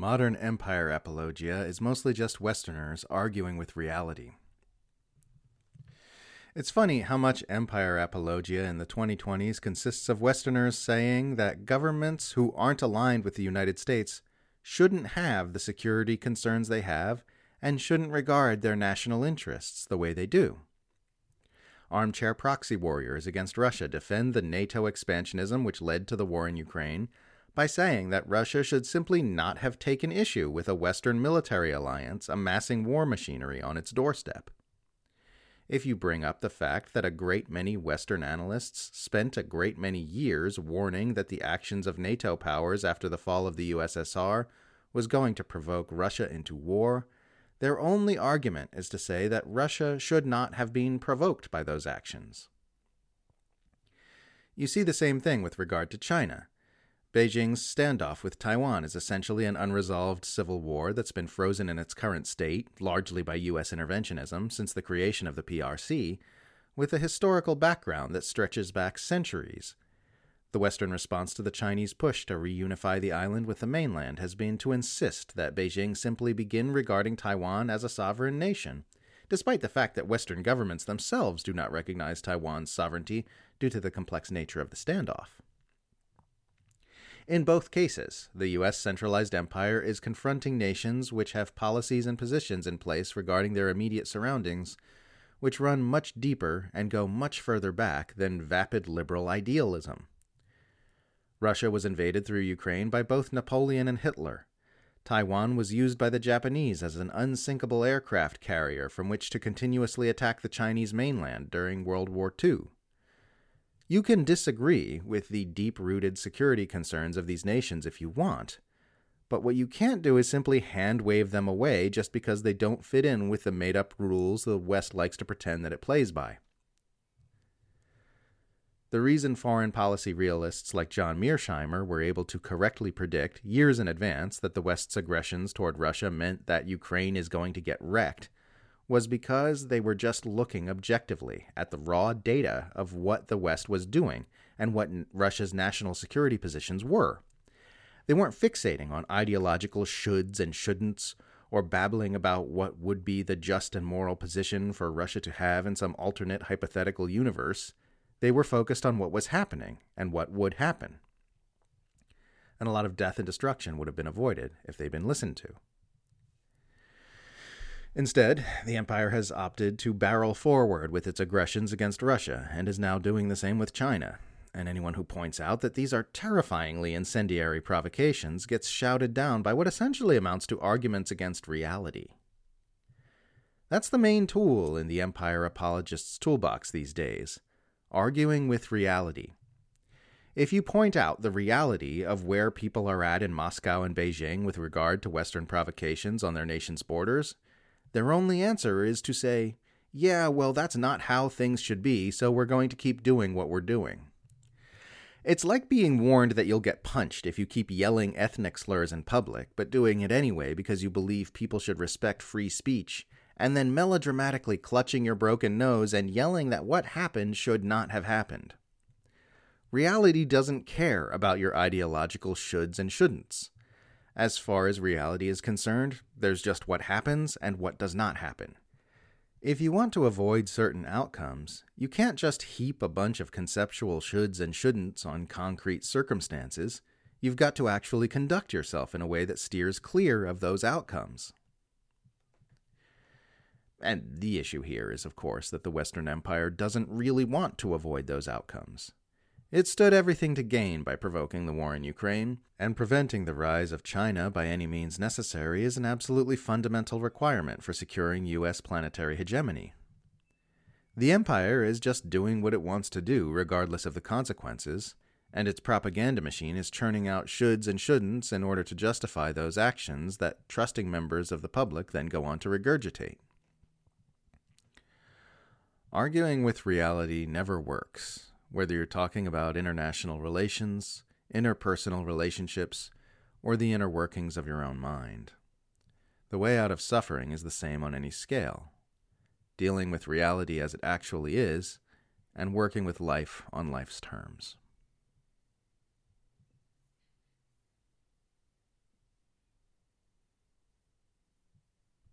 Modern empire apologia is mostly just Westerners arguing with reality. It's funny how much empire apologia in the 2020s consists of Westerners saying that governments who aren't aligned with the United States shouldn't have the security concerns they have and shouldn't regard their national interests the way they do. Armchair proxy warriors against Russia defend the NATO expansionism which led to the war in Ukraine by saying that Russia should simply not have taken issue with a Western military alliance amassing war machinery on its doorstep. If you bring up the fact that a great many Western analysts spent a great many years warning that the actions of NATO powers after the fall of the USSR was going to provoke Russia into war, their only argument is to say that Russia should not have been provoked by those actions. You see the same thing with regard to China. Beijing's standoff with Taiwan is essentially an unresolved civil war that's been frozen in its current state, largely by U.S. interventionism, since the creation of the PRC, with a historical background that stretches back centuries. The Western response to the Chinese push to reunify the island with the mainland has been to insist that Beijing simply begin regarding Taiwan as a sovereign nation, despite the fact that Western governments themselves do not recognize Taiwan's sovereignty due to the complex nature of the standoff. In both cases, the U.S. centralized empire is confronting nations which have policies and positions in place regarding their immediate surroundings, which run much deeper and go much further back than vapid liberal idealism. Russia was invaded through Ukraine by both Napoleon and Hitler. Taiwan was used by the Japanese as an unsinkable aircraft carrier from which to continuously attack the Chinese mainland during World War II. You can disagree with the deep rooted security concerns of these nations if you want, but what you can't do is simply hand wave them away just because they don't fit in with the made up rules the West likes to pretend that it plays by. The reason foreign policy realists like John Mearsheimer were able to correctly predict years in advance that the West's aggressions toward Russia meant that Ukraine is going to get wrecked was because they were just looking objectively at the raw data of what the West was doing and what Russia's national security positions were. They weren't fixating on ideological shoulds and shouldn'ts or babbling about what would be the just and moral position for Russia to have in some alternate hypothetical universe. They were focused on what was happening and what would happen. And a lot of death and destruction would have been avoided if they'd been listened to. Instead, the Empire has opted to barrel forward with its aggressions against Russia and is now doing the same with China. And anyone who points out that these are terrifyingly incendiary provocations gets shouted down by what essentially amounts to arguments against reality. That's the main tool in the Empire apologists' toolbox these days arguing with reality. If you point out the reality of where people are at in Moscow and Beijing with regard to Western provocations on their nation's borders, their only answer is to say, yeah, well, that's not how things should be, so we're going to keep doing what we're doing. It's like being warned that you'll get punched if you keep yelling ethnic slurs in public, but doing it anyway because you believe people should respect free speech, and then melodramatically clutching your broken nose and yelling that what happened should not have happened. Reality doesn't care about your ideological shoulds and shouldn'ts. As far as reality is concerned, there's just what happens and what does not happen. If you want to avoid certain outcomes, you can't just heap a bunch of conceptual shoulds and shouldn'ts on concrete circumstances. You've got to actually conduct yourself in a way that steers clear of those outcomes. And the issue here is, of course, that the Western Empire doesn't really want to avoid those outcomes. It stood everything to gain by provoking the war in Ukraine, and preventing the rise of China by any means necessary is an absolutely fundamental requirement for securing U.S. planetary hegemony. The empire is just doing what it wants to do, regardless of the consequences, and its propaganda machine is churning out shoulds and shouldn'ts in order to justify those actions that trusting members of the public then go on to regurgitate. Arguing with reality never works whether you're talking about international relations, interpersonal relationships, or the inner workings of your own mind. The way out of suffering is the same on any scale dealing with reality as it actually is, and working with life on life's terms.